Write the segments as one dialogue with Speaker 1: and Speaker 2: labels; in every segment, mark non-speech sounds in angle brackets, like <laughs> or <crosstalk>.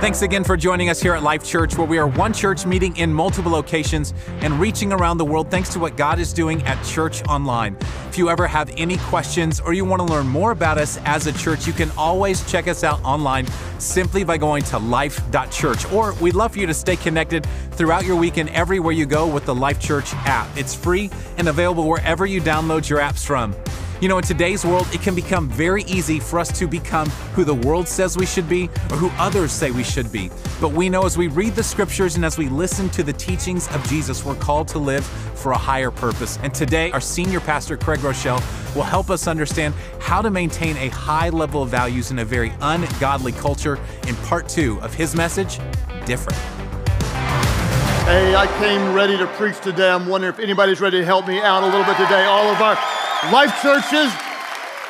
Speaker 1: Thanks again for joining us here at Life Church, where we are one church meeting in multiple locations and reaching around the world thanks to what God is doing at Church Online. If you ever have any questions or you want to learn more about us as a church, you can always check us out online simply by going to life.church. Or we'd love for you to stay connected throughout your week and everywhere you go with the Life Church app. It's free and available wherever you download your apps from. You know, in today's world, it can become very easy for us to become who the world says we should be or who others say we should be. But we know as we read the scriptures and as we listen to the teachings of Jesus, we're called to live for a higher purpose. And today, our senior pastor, Craig Groeschel, will help us understand how to maintain a high level of values in a very ungodly culture in part two of his message, Different.
Speaker 2: Hey, I came ready to preach today. I'm wondering if anybody's ready to help me out a little bit today. All of our Life Churches,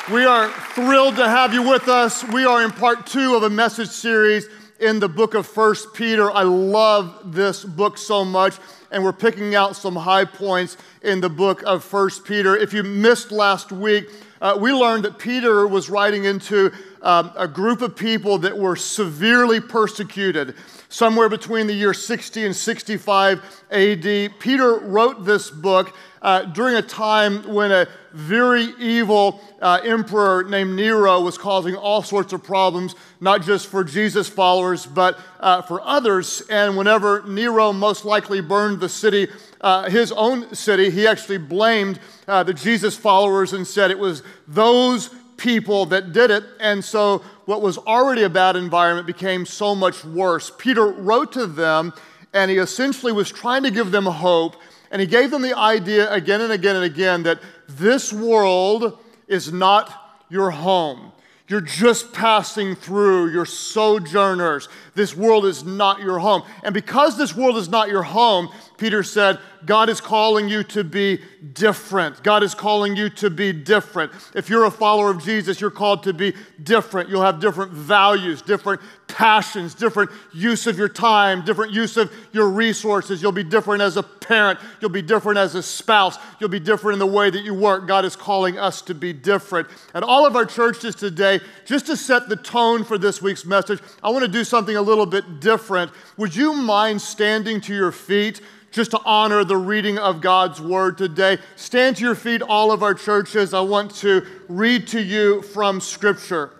Speaker 2: we are thrilled to have you with us. We are in part two of a message series in the book of First Peter. I love this book so much, and we're picking out some high points in the book of First Peter. If you missed last week, uh, we learned that Peter was writing into um, a group of people that were severely persecuted somewhere between the year 60 and 65 AD. Peter wrote this book uh, during a time when a very evil uh, emperor named Nero was causing all sorts of problems, not just for Jesus followers, but uh, for others. And whenever Nero most likely burned the city, uh, his own city, he actually blamed uh, the Jesus followers and said it was those people that did it. And so what was already a bad environment became so much worse. Peter wrote to them and he essentially was trying to give them hope. And he gave them the idea again and again and again that this world is not your home. You're just passing through. You're sojourners. This world is not your home. And because this world is not your home, Peter said, God is calling you to be different. God is calling you to be different. If you're a follower of Jesus, you're called to be different. You'll have different values, different passions, different use of your time, different use of your resources. You'll be different as a parent. You'll be different as a spouse. You'll be different in the way that you work. God is calling us to be different. And all of our churches today, just to set the tone for this week's message, I want to do something a little bit different. Would you mind standing to your feet? Just to honor the reading of God's word today. Stand to your feet, all of our churches. I want to read to you from Scripture.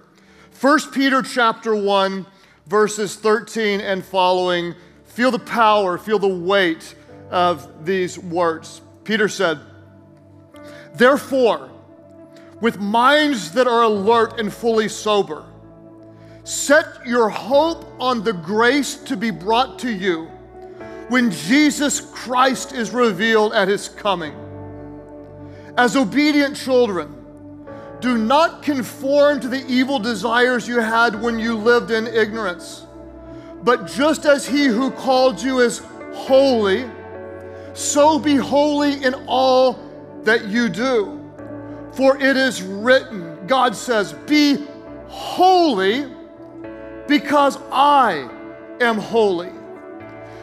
Speaker 2: 1 Peter chapter 1, verses 13 and following. Feel the power, feel the weight of these words. Peter said, Therefore, with minds that are alert and fully sober, set your hope on the grace to be brought to you when Jesus Christ is revealed at his coming. As obedient children, do not conform to the evil desires you had when you lived in ignorance. But just as he who called you is holy, so be holy in all that you do. For it is written, God says, Be holy because I am holy.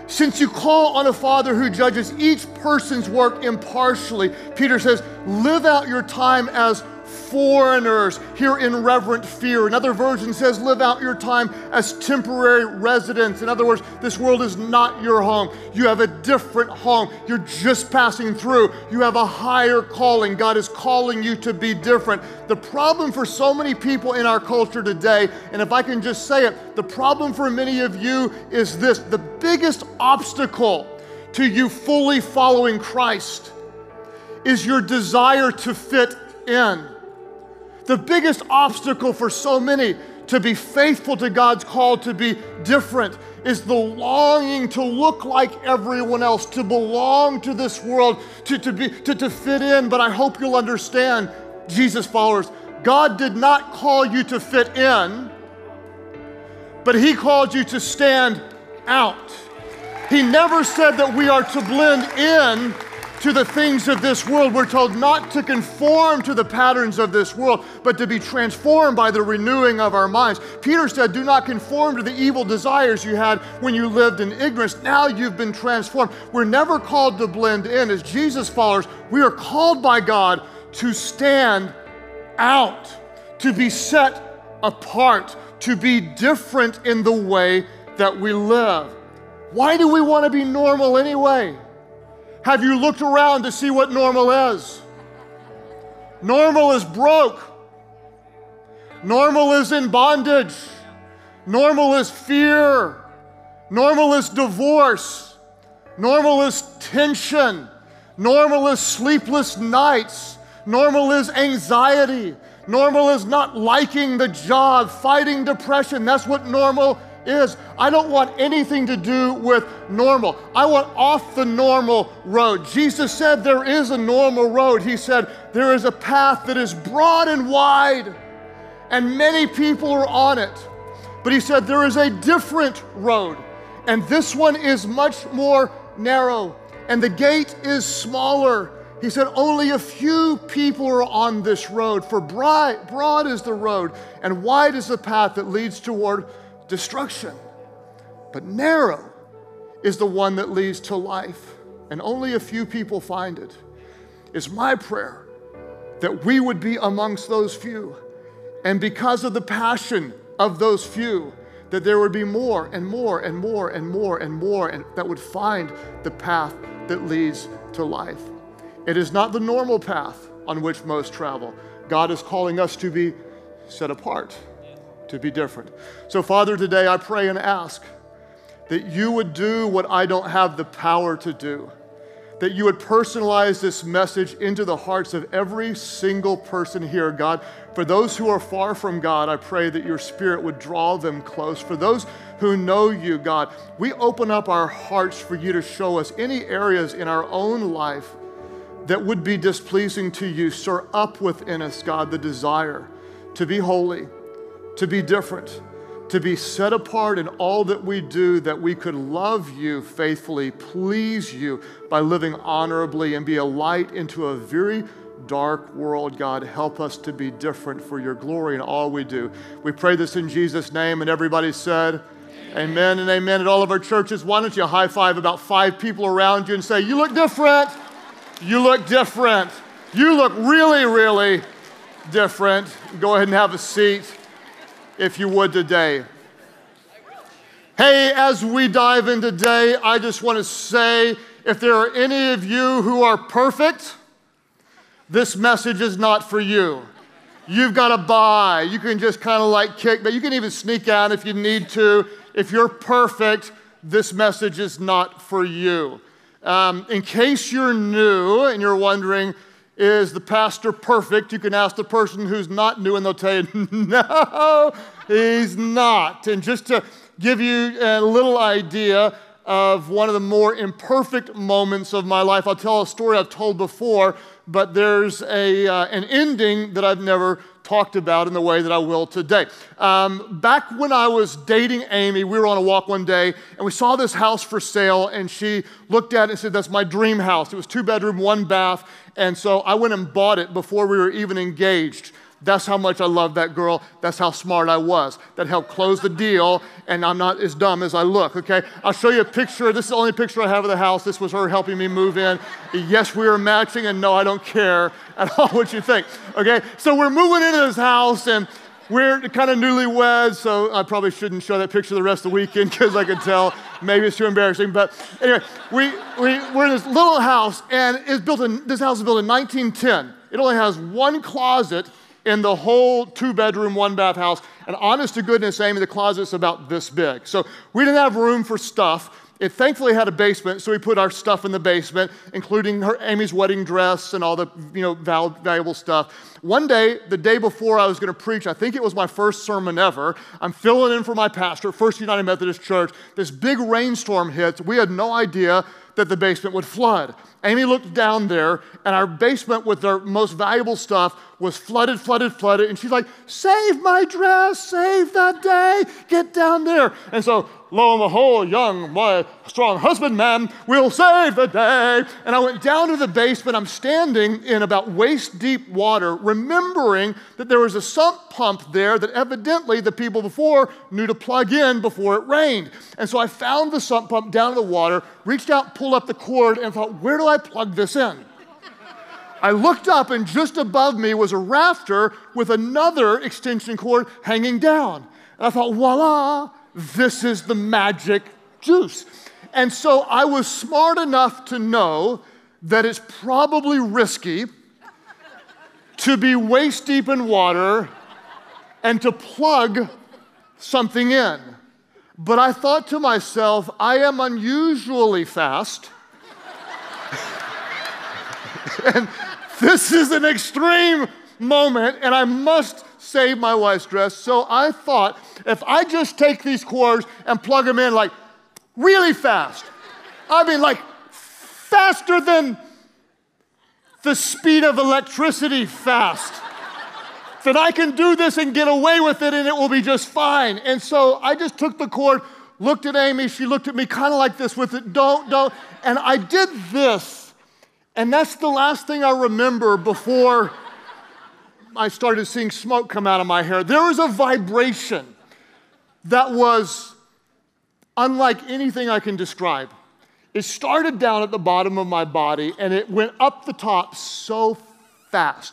Speaker 2: Since you call on a Father who judges each person's work impartially, Peter says, live out your time as foreigners here in reverent fear. Another version says, live out your time as temporary residents. In other words, this world is not your home. You have a different home. You're just passing through. You have a higher calling. God is calling you to be different. The problem for so many people in our culture today, and if I can just say it, the problem for many of you is this the biggest obstacle to you fully following Christ is your desire to fit in. The biggest obstacle for so many to be faithful to God's call to be different is the longing to look like everyone else, to belong to this world, to, to, be, to, to fit in. But I hope you'll understand, Jesus followers, God did not call you to fit in, but He called you to stand out. He never said that we are to blend in to the things of this world. We're told not to conform to the patterns of this world, but to be transformed by the renewing of our minds. Peter said, Do not conform to the evil desires you had when you lived in ignorance. Now you've been transformed. We're never called to blend in. As Jesus followers, we are called by God to stand out, to be set apart, to be different in the way that we live. Why do we want to be normal anyway? Have you looked around to see what normal is? Normal is broke. Normal is in bondage. Normal is fear. Normal is divorce. Normal is tension. Normal is sleepless nights. Normal is anxiety. Normal is not liking the job, fighting depression. That's what normal is. I don't want anything to do with normal. I want off the normal road. Jesus said there is a normal road. He said there is a path that is broad and wide, and many people are on it. But he said there is a different road, and this one is much more narrow, and the gate is smaller. He said, Only a few people are on this road, for broad, broad is the road, and wide is the path that leads toward destruction. But narrow is the one that leads to life, and only a few people find it. It's my prayer that we would be amongst those few. And because of the passion of those few, that there would be more and more and more and more and more and that would find the path that leads to life. It is not the normal path on which most travel. God is calling us to be set apart to be different. So, Father, today I pray and ask that you would do what I don't have the power to do, that you would personalize this message into the hearts of every single person here, God. For those who are far from God, I pray that your spirit would draw them close. For those who know you, God, we open up our hearts for you to show us any areas in our own life that would be displeasing to you. Stir up within us, God, the desire to be holy to be different, to be set apart in all that we do, that we could love you faithfully, please you by living honorably, and be a light into a very dark world. God, help us to be different for your glory in all we do. We pray this in Jesus' name, and everybody said, Amen, amen and amen. At all of our churches, why don't you high five about five people around you and say, You look different. You look different. You look really, really different. Go ahead and have a seat if you would today. Hey, as we dive in today, I just want to say if there are any of you who are perfect, this message is not for you. You've got to buy. You can just kind of like kick, but you can even sneak out if you need to. If you're perfect, this message is not for you. Um, in case you're new and you're wondering, is the pastor perfect? You can ask the person who's not new, and they'll tell you, <laughs> no, he's not. And just to give you a little idea of one of the more imperfect moments of my life, I'll tell a story I've told before, but there's a, uh, an ending that I've never talked about in the way that I will today. Um, back when I was dating Amy, we were on a walk one day and we saw this house for sale, and she looked at it and said, That's my dream house. It was two bedroom, one bath. And so I went and bought it before we were even engaged. That's how much I loved that girl. That's how smart I was. That helped close the deal, and I'm not as dumb as I look, okay? I'll show you a picture. This is the only picture I have of the house. This was her helping me move in. Yes, we were matching, and no, I don't care at <laughs> all what you think, okay? So we're moving into this house, and we're kind of newlyweds, so I probably shouldn't show that picture the rest of the weekend because I could tell maybe it's too embarrassing. But anyway, we, we, we're in this little house, and it's built in, this house is built in 1910. It only has one closet in the whole two bedroom, one bath house. And honest to goodness, Amy, the closet's about this big. So we didn't have room for stuff. It thankfully had a basement, so we put our stuff in the basement, including her Amy's wedding dress and all the you know val- valuable stuff. One day, the day before I was going to preach, I think it was my first sermon ever. I'm filling in for my pastor, First United Methodist Church. This big rainstorm hits. We had no idea that the basement would flood. Amy looked down there, and our basement with our most valuable stuff was flooded, flooded, flooded. And she's like, Save my dress, save that day, get down there. And so lo and behold, young, my strong husbandman will save the day. And I went down to the basement. I'm standing in about waist deep water, remembering that there was a sump pump there that evidently the people before knew to plug in before it rained. And so I found the sump pump down in the water, reached out, pulled up the cord, and thought, where do I plug this in? I looked up, and just above me was a rafter with another extension cord hanging down. And I thought, voila, this is the magic juice. And so I was smart enough to know that it's probably risky to be waist deep in water and to plug something in. But I thought to myself, I am unusually fast. <laughs> and this is an extreme moment, and I must save my wife's dress. So I thought if I just take these cords and plug them in like really fast, I mean, like faster than the speed of electricity fast. that I can do this and get away with it and it will be just fine. And so I just took the cord, looked at Amy, she looked at me kind of like this with it, don't, don't. And I did this. And that's the last thing I remember before I started seeing smoke come out of my hair. There was a vibration that was unlike anything I can describe. It started down at the bottom of my body and it went up the top so fast.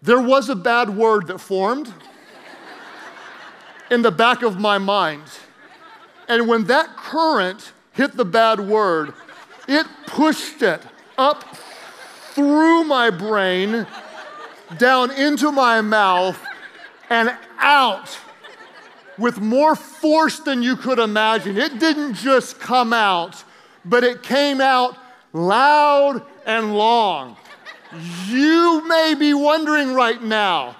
Speaker 2: There was a bad word that formed in the back of my mind. And when that current hit the bad word, it pushed it up through my brain, down into my mouth, and out with more force than you could imagine. It didn't just come out, but it came out loud and long. You may be wondering right now,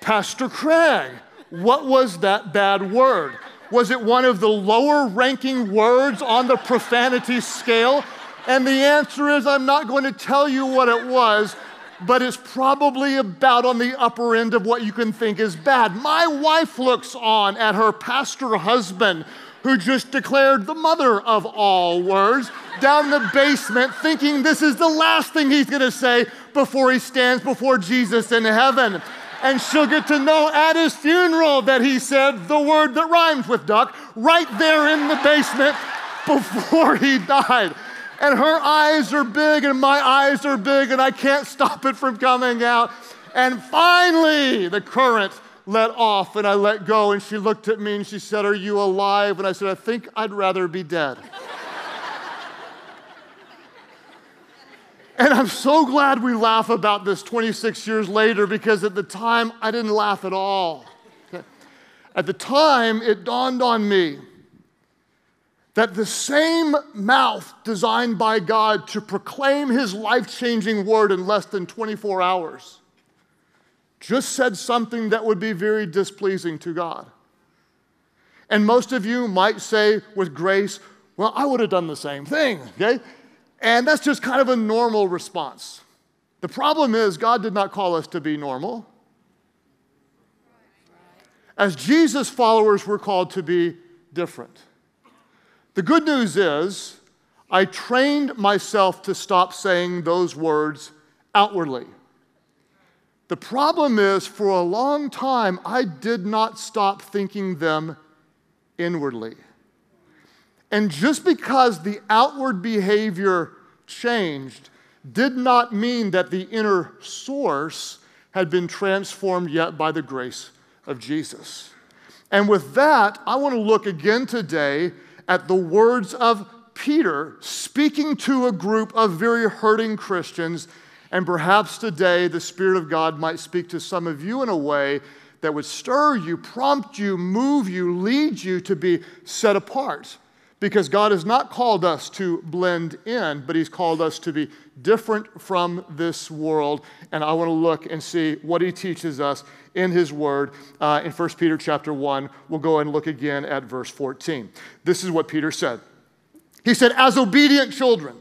Speaker 2: Pastor Craig, what was that bad word? Was it one of the lower ranking words on the profanity scale? And the answer is I'm not going to tell you what it was, but it's probably about on the upper end of what you can think is bad. My wife looks on at her pastor husband, who just declared the mother of all words, down the basement, thinking this is the last thing he's gonna say before he stands before Jesus in heaven. And she'll get to know at his funeral that he said the word that rhymes with duck right there in the basement before he died and her eyes are big and my eyes are big and I can't stop it from coming out. And finally, the current let off and I let go. And she looked at me and she said, Are you alive? And I said, I think I'd rather be dead. and I'm so glad we laugh about this 26 years later because at the time I didn't laugh at all. At the time, it dawned on me that the same mouth designed by God to proclaim his life changing word in less than 24 hours just said something that would be very displeasing to God. And most of you might say with grace, well, I would have done the same thing, okay? And that's just kind of a normal response. The problem is, God did not call us to be normal. As Jesus followers, we're called to be different. The good news is, I trained myself to stop saying those words outwardly. The problem is, for a long time, I did not stop thinking them inwardly. And just because the outward behavior changed did not mean that the inner source had been transformed yet by the grace of Jesus. And with that, I want to look again today at the words of Peter speaking to a group of very hurting Christians. And perhaps today the Spirit of God might speak to some of you in a way that would stir you, prompt you, move you, lead you to be set apart. Because God has not called us to blend in, but He's called us to be different from this world. And I want to look and see what He teaches us in his word uh, in 1 Peter chapter 1. We'll go and look again at verse 14. This is what Peter said. He said, As obedient children,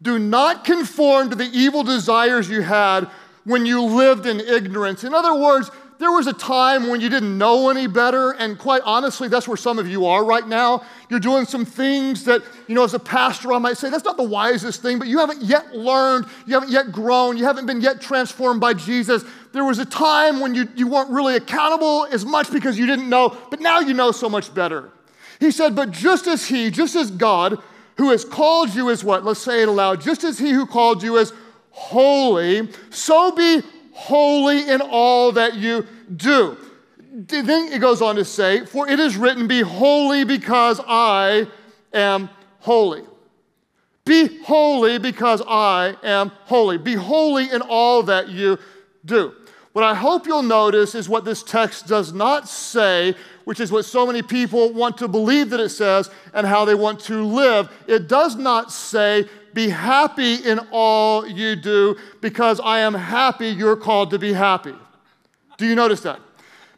Speaker 2: do not conform to the evil desires you had when you lived in ignorance. In other words, there was a time when you didn't know any better, and quite honestly, that's where some of you are right now. You're doing some things that, you know, as a pastor, I might say that's not the wisest thing, but you haven't yet learned, you haven't yet grown, you haven't been yet transformed by Jesus. There was a time when you, you weren't really accountable as much because you didn't know, but now you know so much better. He said, But just as He, just as God, who has called you as what? Let's say it aloud. Just as He who called you is holy, so be holy in all that you do. then it goes on to say, For it is written, Be holy because I am holy. Be holy because I am holy. Be holy in all that you do. What I hope you'll notice is what this text does not say, which is what so many people want to believe that it says and how they want to live. It does not say, Be happy in all you do because I am happy you're called to be happy. Do you notice that?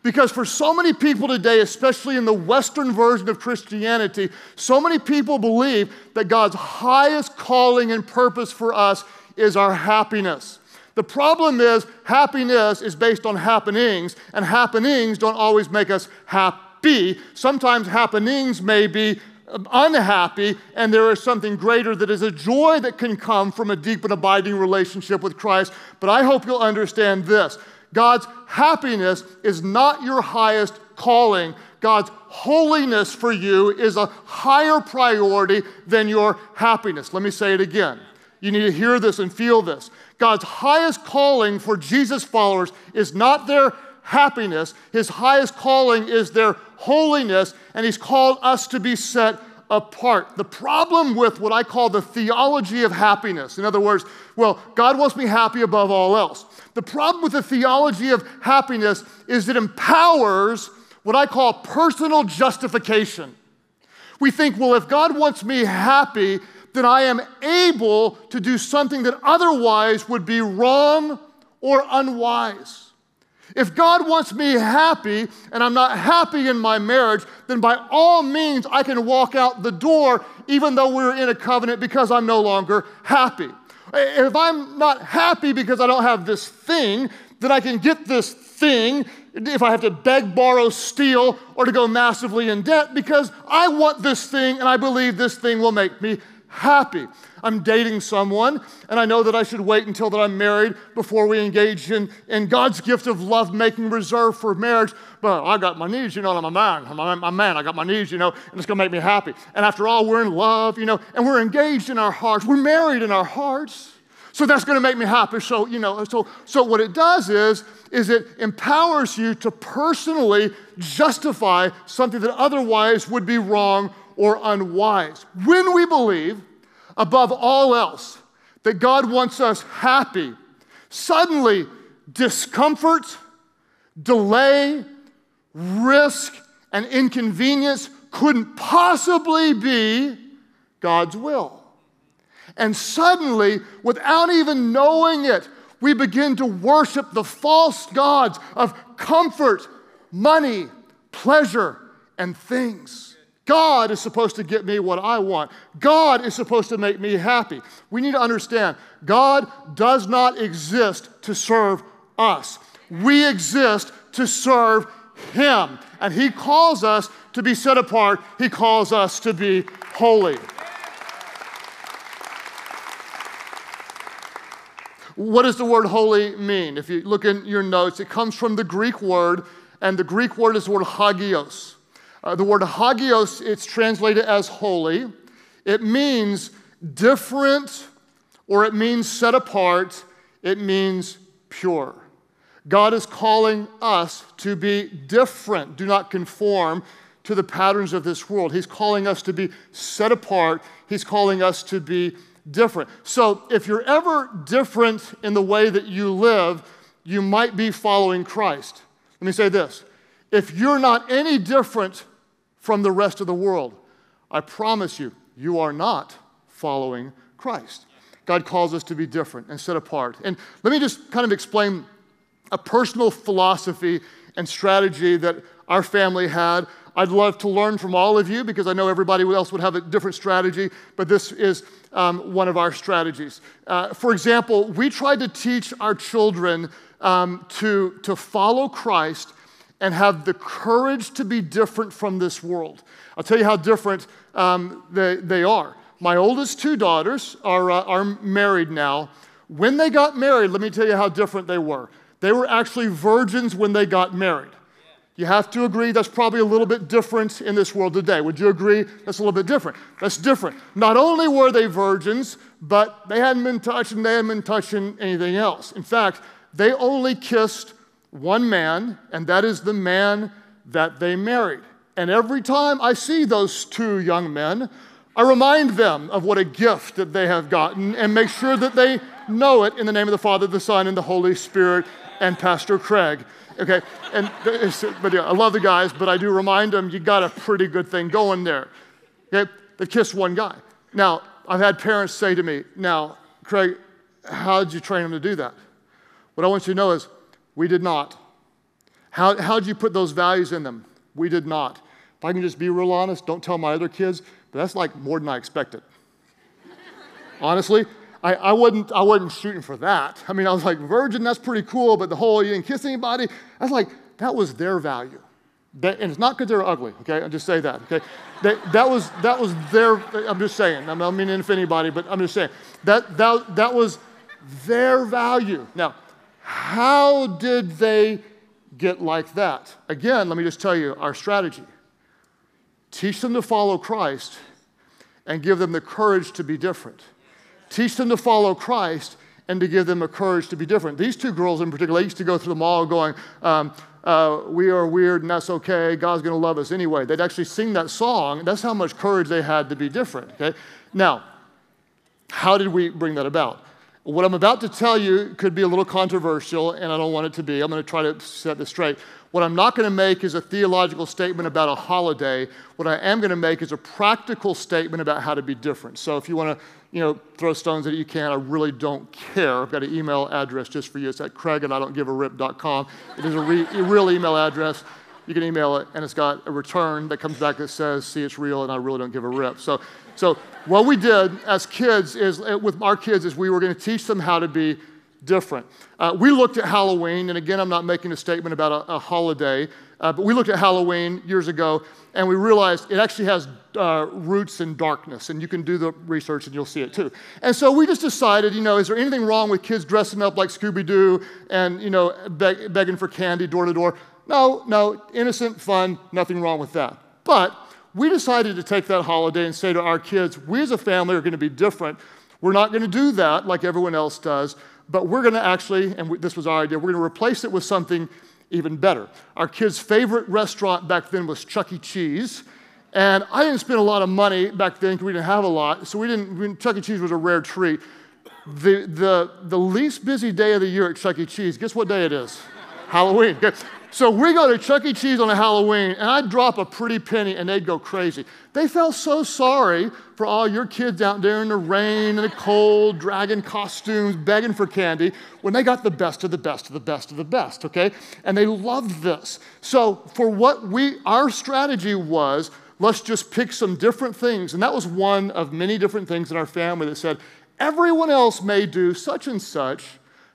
Speaker 2: Because for so many people today, especially in the Western version of Christianity, so many people believe that God's highest calling and purpose for us is our happiness. The problem is, happiness is based on happenings, and happenings don't always make us happy. Sometimes happenings may be unhappy, and there is something greater that is a joy that can come from a deep and abiding relationship with Christ. But I hope you'll understand this God's happiness is not your highest calling. God's holiness for you is a higher priority than your happiness. Let me say it again. You need to hear this and feel this. God's highest calling for Jesus followers is not their happiness, His highest calling is their holiness, and He's called us to be set apart. The problem with what I call the theology of happiness, in other words, well, God wants me happy above all else. The problem with the theology of happiness is it empowers what I call personal justification. We think, well, if God wants me happy, then I am able to do something that otherwise would be wrong or unwise. If God wants me happy and I'm not happy in my marriage, then by all means I can walk out the door even though we're in a covenant because I'm no longer happy. If I'm not happy because I don't have this thing, then I can get this thing if I have to beg, borrow, steal, or to go massively in debt because I want this thing and I believe this thing will make me happy. I'm dating someone, and I know that I should wait until that I'm married before we engage in, in God's gift of love making reserved for marriage. But I got my needs, you know, I'm a man. I'm a, I'm a man. I got my needs, you know, and it's going to make me happy. And after all, we're in love, you know, and we're engaged in our hearts. We're married in our hearts. So that's going to make me happy. So, you know, so, so what it does is, is it empowers you to personally justify something that otherwise would be wrong or unwise. When we believe above all else that God wants us happy, suddenly discomfort, delay, risk, and inconvenience couldn't possibly be God's will. And suddenly, without even knowing it, we begin to worship the false gods of comfort, money, pleasure, and things. God is supposed to get me what I want. God is supposed to make me happy. We need to understand God does not exist to serve us, we exist to serve Him. And He calls us to be set apart, He calls us to be holy. What does the word holy mean? If you look in your notes, it comes from the Greek word, and the Greek word is the word hagios. Uh, the word hagios, it's translated as holy. It means different or it means set apart. It means pure. God is calling us to be different. Do not conform to the patterns of this world. He's calling us to be set apart. He's calling us to be different. So, if you're ever different in the way that you live, you might be following Christ. Let me say this if you're not any different from the rest of the world. I promise you, you are not following Christ. God calls us to be different and set apart. And let me just kind of explain a personal philosophy and strategy that our family had. I'd love to learn from all of you because I know everybody else would have a different strategy, but this is um, one of our strategies. Uh, for example, we tried to teach our children um, to, to follow Christ and have the courage to be different from this world. I'll tell you how different um, they, they are. My oldest two daughters are, uh, are married now. When they got married, let me tell you how different they were. They were actually virgins when they got married. You have to agree that's probably a little bit different in this world today. Would you agree? That's a little bit different. That's different. Not only were they virgins, but they hadn't been touched and they hadn't been touching anything else. In fact, they only kissed one man, and that is the man that they married. And every time I see those two young men, I remind them of what a gift that they have gotten and make sure that they know it in the name of the Father, the Son, and the Holy Spirit, and Pastor Craig. Okay, and but yeah, I love the guys, but I do remind them you got a pretty good thing going there. Okay, they kissed one guy. Now, I've had parents say to me, Now, Craig, how did you train them to do that? What I want you to know is we did not. How, how did you put those values in them? We did not. If I can just be real honest, don't tell my other kids, but that's like more than I expected. <laughs> Honestly, I, I, wasn't, I wasn't shooting for that. I mean, I was like, virgin, that's pretty cool, but the whole you didn't kiss anybody, that's like, that was their value. That, and it's not because they're ugly, okay? I just say that, okay? That, that, was, that was their, I'm just saying, I'm not meaning if anybody, but I'm just saying, that, that, that was their value. Now, how did they get like that? Again, let me just tell you our strategy teach them to follow Christ and give them the courage to be different. Teach them to follow Christ and to give them the courage to be different. These two girls in particular, they used to go through the mall going, um, uh, We are weird and that's okay. God's going to love us anyway. They'd actually sing that song. That's how much courage they had to be different. Okay? Now, how did we bring that about? What I'm about to tell you could be a little controversial, and I don't want it to be. I'm going to try to set this straight. What I'm not going to make is a theological statement about a holiday. What I am going to make is a practical statement about how to be different. So if you want to, you know, throw stones at it, you can. I really don't care. I've got an email address just for you. It's at craig and I don't give a rip.com. It is a, re- a real email address you can email it, and it's got a return that comes back that says, see, it's real, and I really don't give a rip. So, so what we did as kids is, uh, with our kids, is we were going to teach them how to be different. Uh, we looked at Halloween, and again, I'm not making a statement about a, a holiday, uh, but we looked at Halloween years ago, and we realized it actually has uh, roots in darkness, and you can do the research and you'll see it too. And so we just decided, you know, is there anything wrong with kids dressing up like Scooby Doo and, you know, beg- begging for candy door to door? No, no, innocent, fun, nothing wrong with that. But we decided to take that holiday and say to our kids, we as a family are going to be different. We're not going to do that like everyone else does, but we're going to actually, and we, this was our idea, we're going to replace it with something even better. Our kids' favorite restaurant back then was Chuck E. Cheese. And I didn't spend a lot of money back then because we didn't have a lot. So we didn't, Chuck E. Cheese was a rare treat. The, the, the least busy day of the year at Chuck E. Cheese, guess what day it is? Halloween. So we go to Chuck E. Cheese on a Halloween, and I'd drop a pretty penny, and they'd go crazy. They felt so sorry for all your kids out there in the rain and the cold, dragging costumes, begging for candy, when they got the best of the best of the best of the best, okay? And they loved this. So for what we, our strategy was, let's just pick some different things. And that was one of many different things in our family that said, everyone else may do such and such,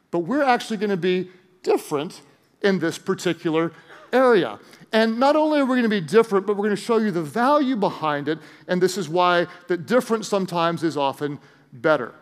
Speaker 2: but we're actually going to be different in this particular area. And not only are we going to be different, but we're going to show you the value behind it. And this is why that different sometimes is often better.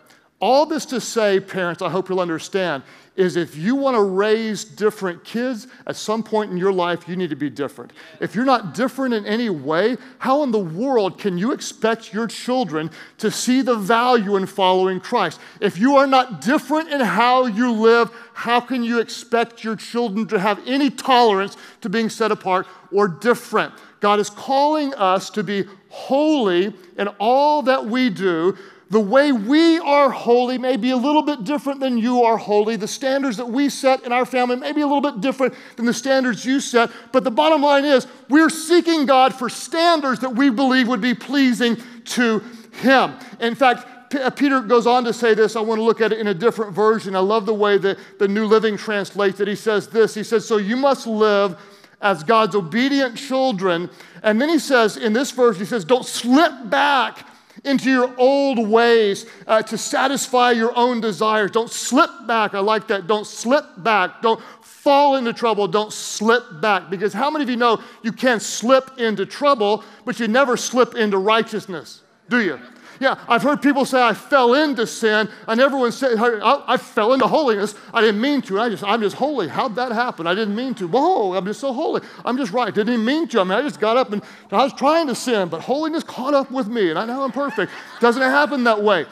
Speaker 2: All this to say, parents, I hope you'll understand, is if you want to raise different kids, at some point in your life, you need to be different. If you're not different in any way, how in the world can you expect your children to see the value in following Christ? If you are not different in how you live, how can you expect your children to have any tolerance to being set apart or different? God is calling us to be holy in all that we do the way we are holy may be a little bit different than you are holy. The standards that we set in our family may be a little bit different than the standards you set. But the bottom line is, we're seeking God for standards that we believe would be pleasing to Him. In fact, uh, Peter goes on to say this. I want to look at it in a different version. I love the way that the New Living translates it. He says this He says, So you must live as God's obedient children. And then he says, in this verse, he says, Don't slip back into your old ways uh, to satisfy your own desires. Don't slip back. I like that. Don't slip back. Don't fall into trouble. Don't slip back. Because how many of you know you can slip into trouble, but you never slip into righteousness? Do you? Yeah, I've heard people say I fell into sin, and everyone said I, I fell into holiness. I didn't mean to. I just, I'm just holy. How'd that happen? I didn't mean to. Whoa, I'm just so holy. I'm just right. Didn't even mean to. I mean, I just got up and I was trying to sin, but holiness caught up with me, and I know I'm perfect. Doesn't it happen that way.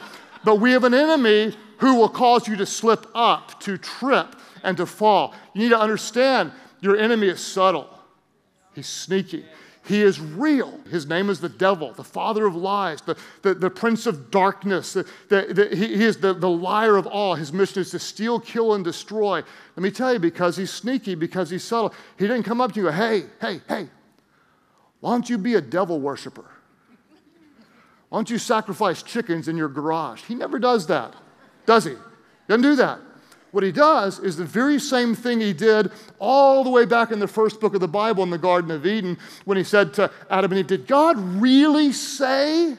Speaker 2: But we have an enemy who will cause you to slip up, to trip. and to fall. You need to understand your enemy is subtle, he's sneaky. He is real. His name is the devil, the father of lies, the, the, the prince of darkness. The, the, he, he is the, the liar of all. His mission is to steal, kill, and destroy. Let me tell you, because he's sneaky, because he's subtle, he didn't come up to you hey, hey, hey, why don't you be a devil worshiper? Why don't you sacrifice chickens in your garage? He never does that, does he? Doesn't do that. What he does is the very same thing he did all the way back in the first book of the Bible in the Garden of Eden when he said to Adam and Eve, Did God really say,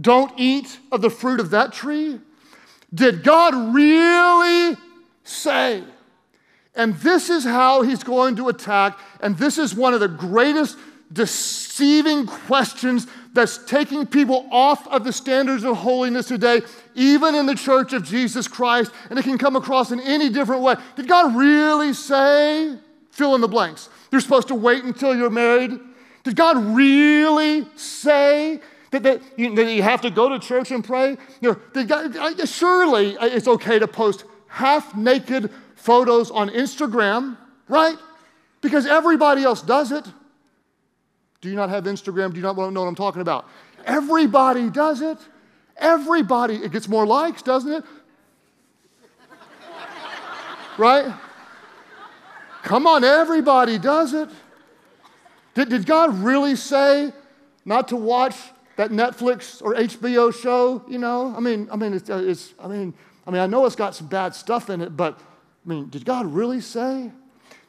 Speaker 2: Don't eat of the fruit of that tree? Did God really say? And this is how he's going to attack, and this is one of the greatest deceiving questions that's taking people off of the standards of holiness today, even in the church of Jesus Christ, and it can come across in any different way. Did God really say, fill in the blanks, you're supposed to wait until you're married? Did God really say that, that, you, that you have to go to church and pray? You know, God, surely it's okay to post half naked photos on Instagram, right? Because everybody else does it. Do you not have Instagram? Do you not know what I'm talking about? Everybody does it. Everybody. It gets more likes, doesn't it? right? Come on, everybody does it. Did, did God really say not to watch that Netflix or HBO show? You know, I mean, I mean, it's, uh, it's, I mean, I mean, I know it's got some bad stuff in it, but I mean, did God really say?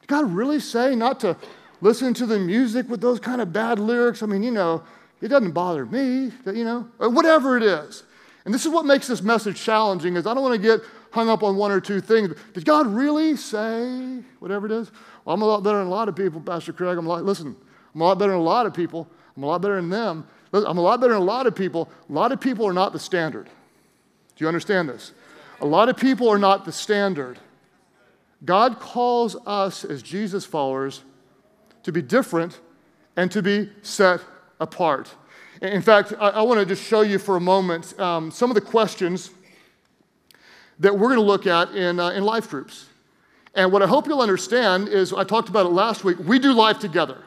Speaker 2: Did God really say not to listen to the music with those kind of bad lyrics. I mean, you know, it doesn't bother me, you know, or whatever it is. And this is what makes this message challenging is I don't want to get hung up on one or two things. Did God really say whatever it is? Well, I'm a lot better than a lot of people, Pastor Craig. I'm like, listen, I'm a lot better than a lot of people. I'm a lot better than them. I'm a lot better than a lot of people. A lot of people are not the standard. Do you understand this? A lot of people are not the standard. God calls us as Jesus followers to be different, and to be set apart. In fact, I, I want to just show you for a moment um, some of the questions that we're going to look at in, uh, in life groups. And what I hope you'll understand is I talked about it last week. We do life together.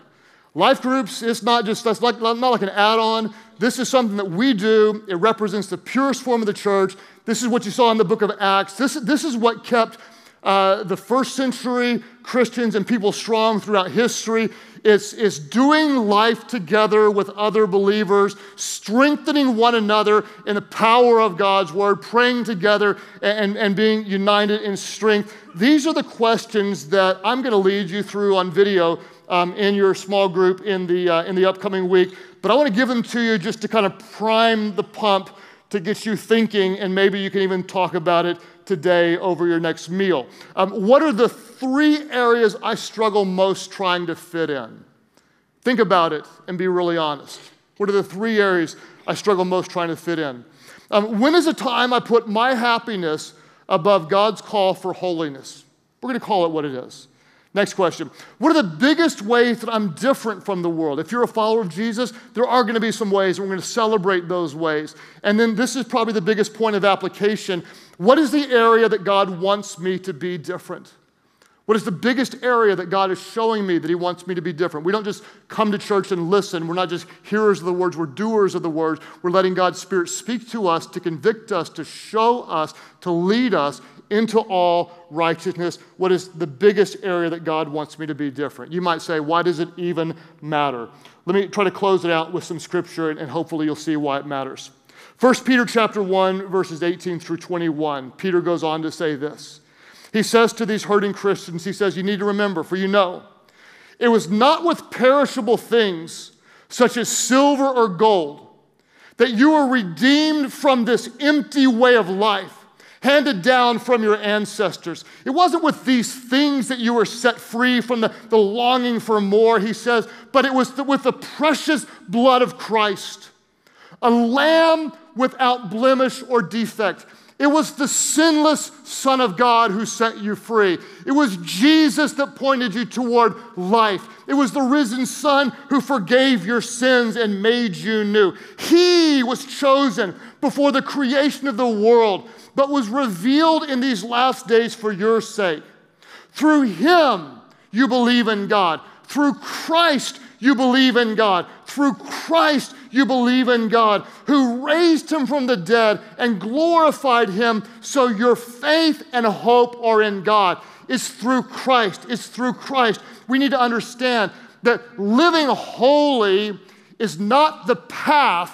Speaker 2: Life groups, it's not just that's like, not like an add on. This is something that we do. It represents the purest form of the church. This is what you saw in the book of Acts. This, this is what kept uh, the first century Christians and people strong throughout history. It's, it's doing life together with other believers, strengthening one another in the power of God's word, praying together and, and being united in strength. These are the questions that I'm going to lead you through on video um, in your small group in the, uh, in the upcoming week. But I want to give them to you just to kind of prime the pump to get you thinking, and maybe you can even talk about it today over your next meal. Um, what are the three areas I struggle most trying to fit in? Think about it and be really honest. What are the three areas I struggle most trying to fit in? Um, when is a time I put my happiness above God's call for holiness? We're going to call it what it is. Next question. What are the biggest ways that I'm different from the world? If you're a follower of Jesus, there are going to be some ways, and we're going to celebrate those ways. And then this is probably the biggest point of application. What is the area that God wants me to be different? What is the biggest area that God is showing me that He wants me to be different? We don't just come to church and listen. We're not just hearers of the words, we're doers of the words. We're letting God's Spirit speak to us, to convict us, to show us, to lead us into all righteousness. What is the biggest area that God wants me to be different? You might say, why does it even matter? Let me try to close it out with some scripture, and hopefully you'll see why it matters. 1 Peter chapter 1, verses 18 through 21, Peter goes on to say this. He says to these hurting Christians, he says, You need to remember, for you know, it was not with perishable things such as silver or gold that you were redeemed from this empty way of life handed down from your ancestors. It wasn't with these things that you were set free from the, the longing for more, he says, but it was the, with the precious blood of Christ, a lamb without blemish or defect. It was the sinless Son of God who set you free. It was Jesus that pointed you toward life. It was the risen Son who forgave your sins and made you new. He was chosen before the creation of the world but was revealed in these last days for your sake. Through him, you believe in God. Through Christ, you believe in God. Through Christ, you believe in God, who raised him from the dead and glorified him, so your faith and hope are in God. It's through Christ. It's through Christ. We need to understand that living holy is not the path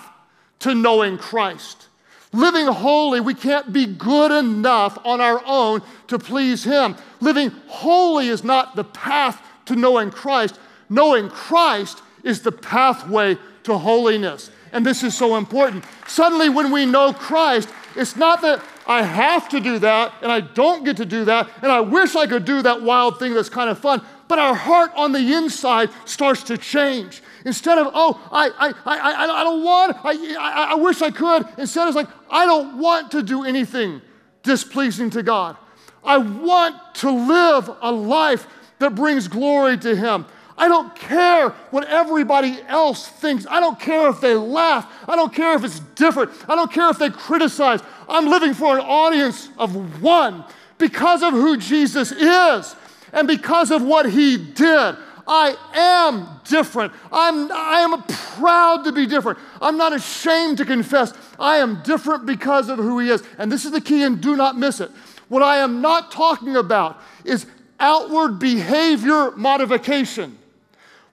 Speaker 2: to knowing Christ. Living holy, we can't be good enough on our own to please Him. Living holy is not the path to knowing Christ. Knowing Christ is the pathway to holiness. And this is so important. Suddenly, when we know Christ, it's not that I have to do that and I don't get to do that, and I wish I could do that wild thing that's kind of fun, but our heart on the inside starts to change. Instead of, oh, I, I, I, I, don't want, I, I, I wish I could, instead it's like, I don't want to do anything displeasing to God. I want to live a life that brings glory to Him. I don't care what everybody else thinks. I don't care if they laugh. I don't care if it's different. I don't care if they criticize. I'm living for an audience of one because of who Jesus is and because of what he did. I am different. I'm, I am proud to be different. I'm not ashamed to confess I am different because of who he is. And this is the key, and do not miss it. What I am not talking about is outward behavior modification.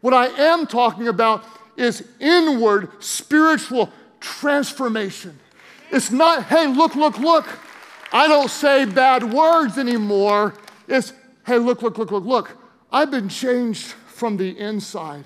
Speaker 2: What I am talking about is inward spiritual transformation. It's not, hey, look, look, look. I don't say bad words anymore. It's, hey, look, look, look, look, look. I've been changed from the inside.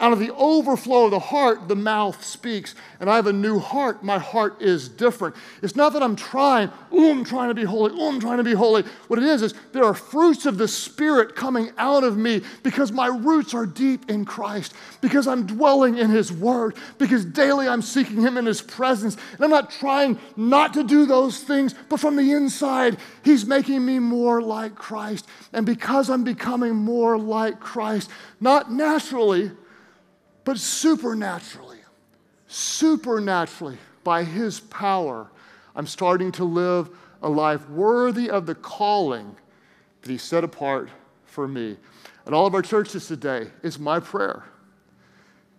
Speaker 2: Out of the overflow of the heart, the mouth speaks. And I have a new heart. My heart is different. It's not that I'm trying, oh, I'm trying to be holy, oh, I'm trying to be holy. What it is, is there are fruits of the Spirit coming out of me because my roots are deep in Christ, because I'm dwelling in His Word, because daily I'm seeking Him in His presence. And I'm not trying not to do those things, but from the inside, He's making me more like Christ. And because I'm becoming more like Christ, not naturally, but supernaturally, supernaturally, by His power, I'm starting to live a life worthy of the calling that He set apart for me. And all of our churches today, it's my prayer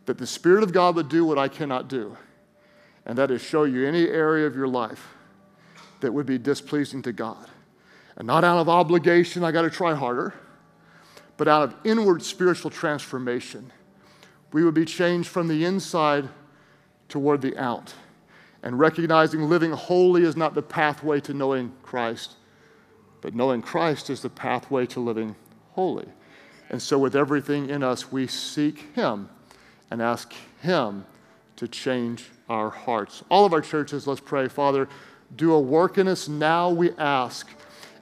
Speaker 2: that the Spirit of God would do what I cannot do, and that is show you any area of your life that would be displeasing to God. And not out of obligation, I got to try harder, but out of inward spiritual transformation we would be changed from the inside toward the out. And recognizing living holy is not the pathway to knowing Christ, but knowing Christ is the pathway to living holy. And so, with everything in us, we seek Him and ask Him to change our hearts. All of our churches, let's pray. Father, do a work in us now, we ask.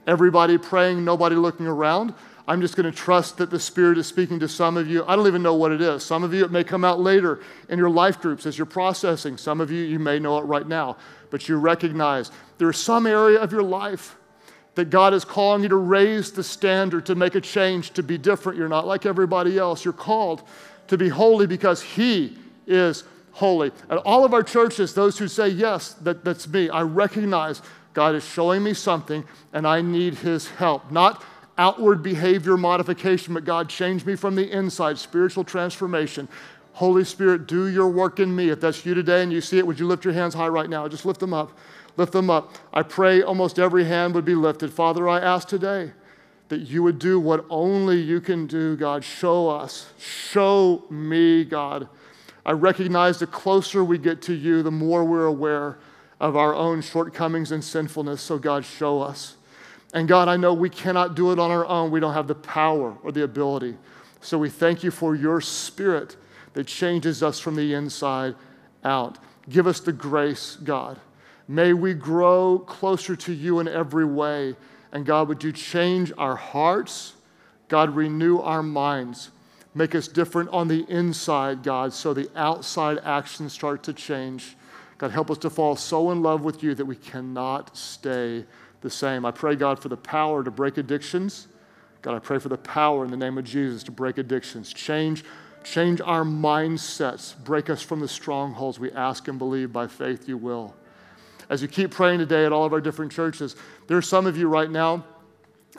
Speaker 2: Everybody praying, nobody looking around. I'm just going to trust that the Spirit is speaking to some of you. I don't even know what it is. Some of you, it may come out later in your life groups as you're processing. Some of you, you may know it right now, but you recognize there's some area of your life that God is calling you to raise the standard, to make a change, to be different. You're not like everybody else. You're called to be holy because He is holy. And all of our churches, those who say, Yes, that, that's me, I recognize God is showing me something and I need His help. Not outward behavior modification, but God, change me from the inside, spiritual transformation. Holy Spirit, do your work in me. If that's you today and you see it, would you lift your hands high right now? Just lift them up. Lift them up. I pray almost every hand would be lifted. Father, I ask today that you would do what only you can do, God. Show us. Show me, God. I recognize the closer we get to you, the more we're aware of our own shortcomings and sinfulness. So, God, show us. And God, I know we cannot do it on our own. We don't have the power or the ability. So we thank you for your spirit that changes us from the inside out. Give us the grace, God. May we grow closer to you in every way. And God, would you change our hearts? God, renew our minds. Make us different on the inside, God, so the outside actions start to change. God, help us to fall so in love with you that we cannot stay the same. I pray, God, for the power to break addictions. God, I pray for the power in the name of Jesus to break addictions. Change, change our mindsets. Break us from the strongholds. We ask and believe by faith you will. as you keep praying today at all of our different churches, there are some of you right now,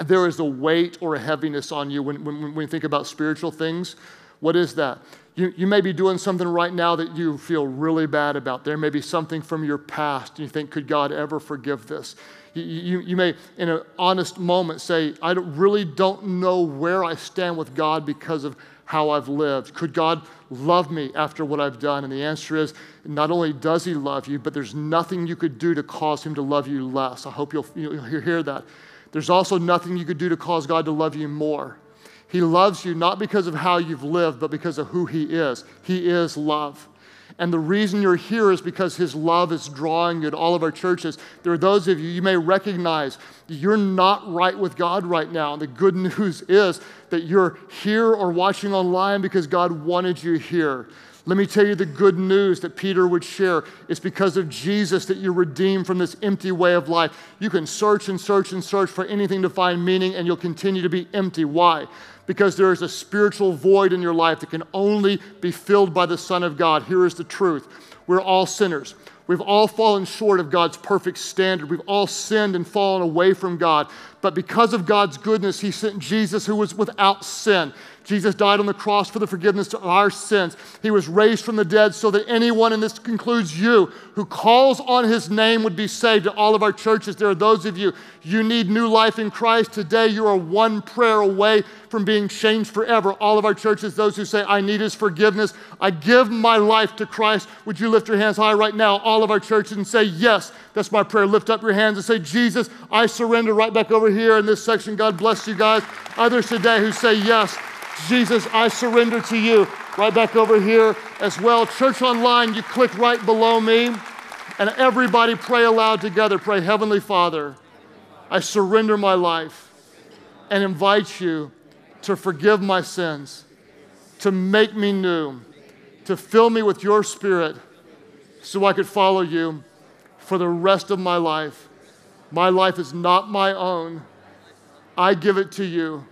Speaker 2: there is a weight or a heaviness on you when, when, when you think about spiritual things. What is that? You, you may be doing something right now that you feel really bad about. There may be something from your past. And you think, could God ever forgive this? You, you, may, in an honest moment, say, I really don't know where I stand with God because of how I've lived. Could God love me after what I've done? And the answer is not only does He love you, but there's nothing you could do to cause Him to love you less. I hope you'll, you'll hear that. There's also nothing you could do to cause God to love you more. He loves you not because of how you've lived, but because of who He is. He is love. And the reason you're here is because His love is drawing you to all of our churches. There are those of you, you may recognize you're not right with God right now. And the good <laughs> news is that you're here or watching online because God wanted you here. Let me tell you the good news that Peter would share. It's because of Jesus that you're redeemed from this empty way of life. You can search and search and search for anything to find meaning, and you'll continue to be empty. Why? Because there is a spiritual void in your life that can only be filled by the Son of God. Here is the truth we're all sinners. We've all fallen short of God's perfect standard. We've all sinned and fallen away from God. But because of God's goodness, He sent Jesus who was without sin. Jesus died on the cross for the forgiveness of our sins. He was raised from the dead so that anyone, and this concludes you, who calls on his name would be saved. To all of our churches, there are those of you, you need new life in Christ. Today, you are one prayer away from being changed forever. All of our churches, those who say, I need his forgiveness, I give my life to Christ. Would you lift your hands high right now, all of our churches, and say, Yes, that's my prayer. Lift up your hands and say, Jesus, I surrender right back over here in this section. God bless you guys. Others today who say, Yes, Jesus, I surrender to you. Right back over here as well. Church Online, you click right below me. And everybody pray aloud together. Pray, Heavenly Father, I surrender my life and invite you to forgive my sins, to make me new, to fill me with your spirit so I could follow you for the rest of my life. My life is not my own. I give it to you.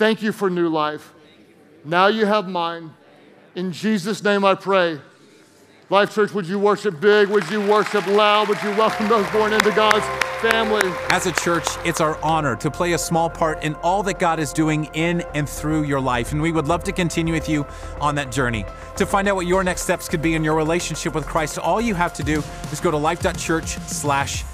Speaker 2: Thank you for new life. Now you have mine. In Jesus' name I pray. Life Church, would you worship big? Would you worship loud? Would you welcome those born into God's family?
Speaker 1: As a church, it's our honor to play a small part in all that God is doing in and through your life, and we would love to continue with you on that journey. To find out what your next steps could be in your relationship with Christ, all you have to do is go to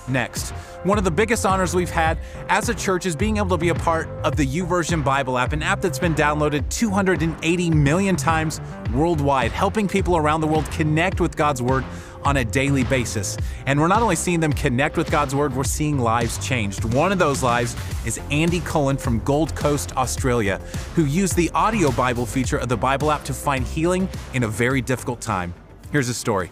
Speaker 1: life.church/next. One of the biggest honors we've had as a church is being able to be a part of the YouVersion Bible app, an app that's been downloaded 280 million times worldwide, helping people around the world connect with God's Word on a daily basis. And we're not only seeing them connect with God's Word, we're seeing lives changed. One of those lives is Andy Cullen from Gold Coast, Australia, who used the audio Bible feature of the Bible app to find healing in a very difficult time. Here's his story.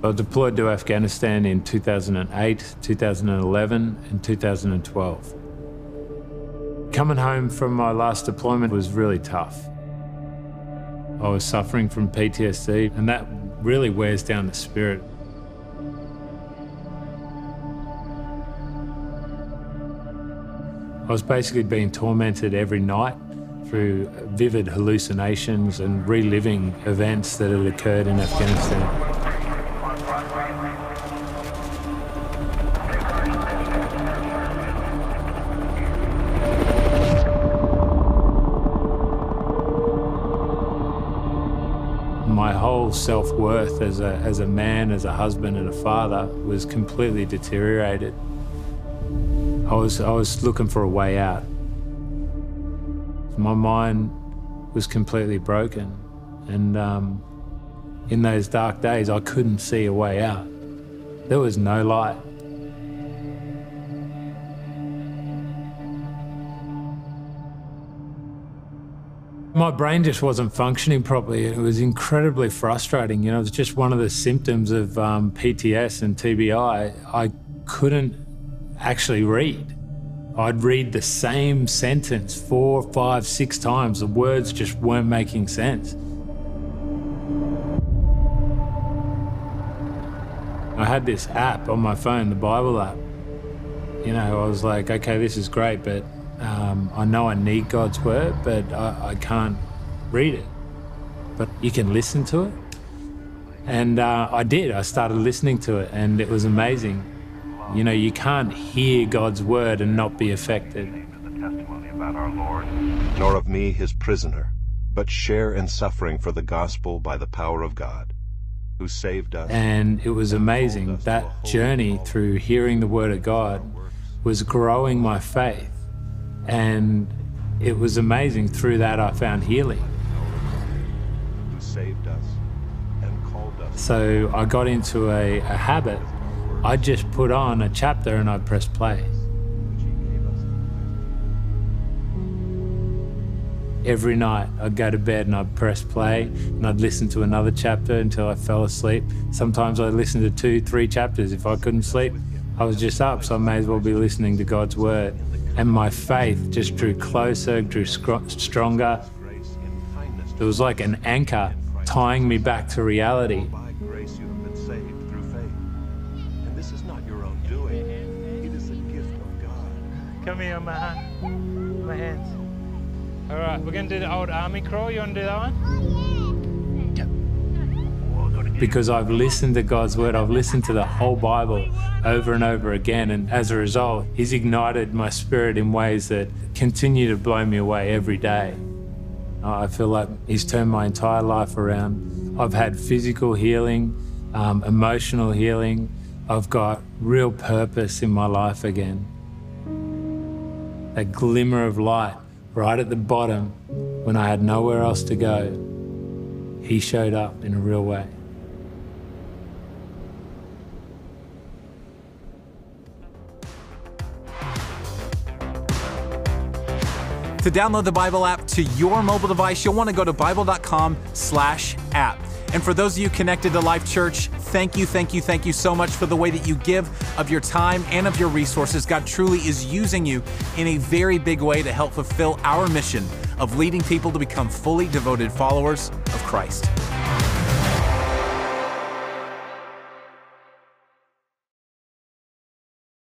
Speaker 3: I deployed to Afghanistan in 2008, 2011, and 2012. Coming home from my last deployment was really tough. I was suffering from PTSD, and that really wears down the spirit. I was basically being tormented every night through vivid hallucinations and reliving events that had occurred in Afghanistan. Self worth as a, as a man, as a husband, and a father was completely deteriorated. I was, I was looking for a way out. My mind was completely broken. And um, in those dark days, I couldn't see a way out. There was no light. My brain just wasn't functioning properly. It was incredibly frustrating. You know, it was just one of the symptoms of um, PTS and TBI. I couldn't actually read. I'd read the same sentence four, five, six times. The words just weren't making sense. I had this app on my phone, the Bible app. You know, I was like, okay, this is great, but um, I know I need God's word, but I, I, can't read it. But you can listen to it. And uh, I did. I started listening to it, and it was amazing. You know, you can't hear God's word and not be affected.
Speaker 4: Nor of me, his prisoner, but share in suffering for the gospel by the power of God, who saved us.
Speaker 3: And it was amazing. That journey through hearing the word of God was growing my faith. And it was amazing. Through that, I found healing.
Speaker 4: Who saved us and called us.
Speaker 3: So I got into a, a habit. I just put on a chapter and I'd press play. Every night I'd go to bed and I'd press play and I'd listen to another chapter until I fell asleep. Sometimes I'd listen to two, three chapters. If I couldn't sleep, I was just up, so I may as well be listening to God's word. And my faith just drew closer, grew stronger. It was like an anchor tying me back to reality.
Speaker 4: By grace you have been saved through faith. And this is not your own doing. It is a gift of God.
Speaker 5: Come here, my hand. My hands. All right, we're going to do the old army crawl. You want to do that one?
Speaker 3: Oh, because I've listened to God's word. I've listened to the whole Bible over and over again. And as a result, He's ignited my spirit in ways that continue to blow me away every day. I feel like He's turned my entire life around. I've had physical healing, um, emotional healing. I've got real purpose in my life again. A glimmer of light right at the bottom when I had nowhere else to go. He showed up in a real way.
Speaker 1: To download the Bible app to your mobile device, you'll want to go to bible.com/app. And for those of you connected to Life Church, thank you, thank you, thank you so much for the way that you give of your time and of your resources. God truly is using you in a very big way to help fulfill our mission of leading people to become fully devoted followers of Christ.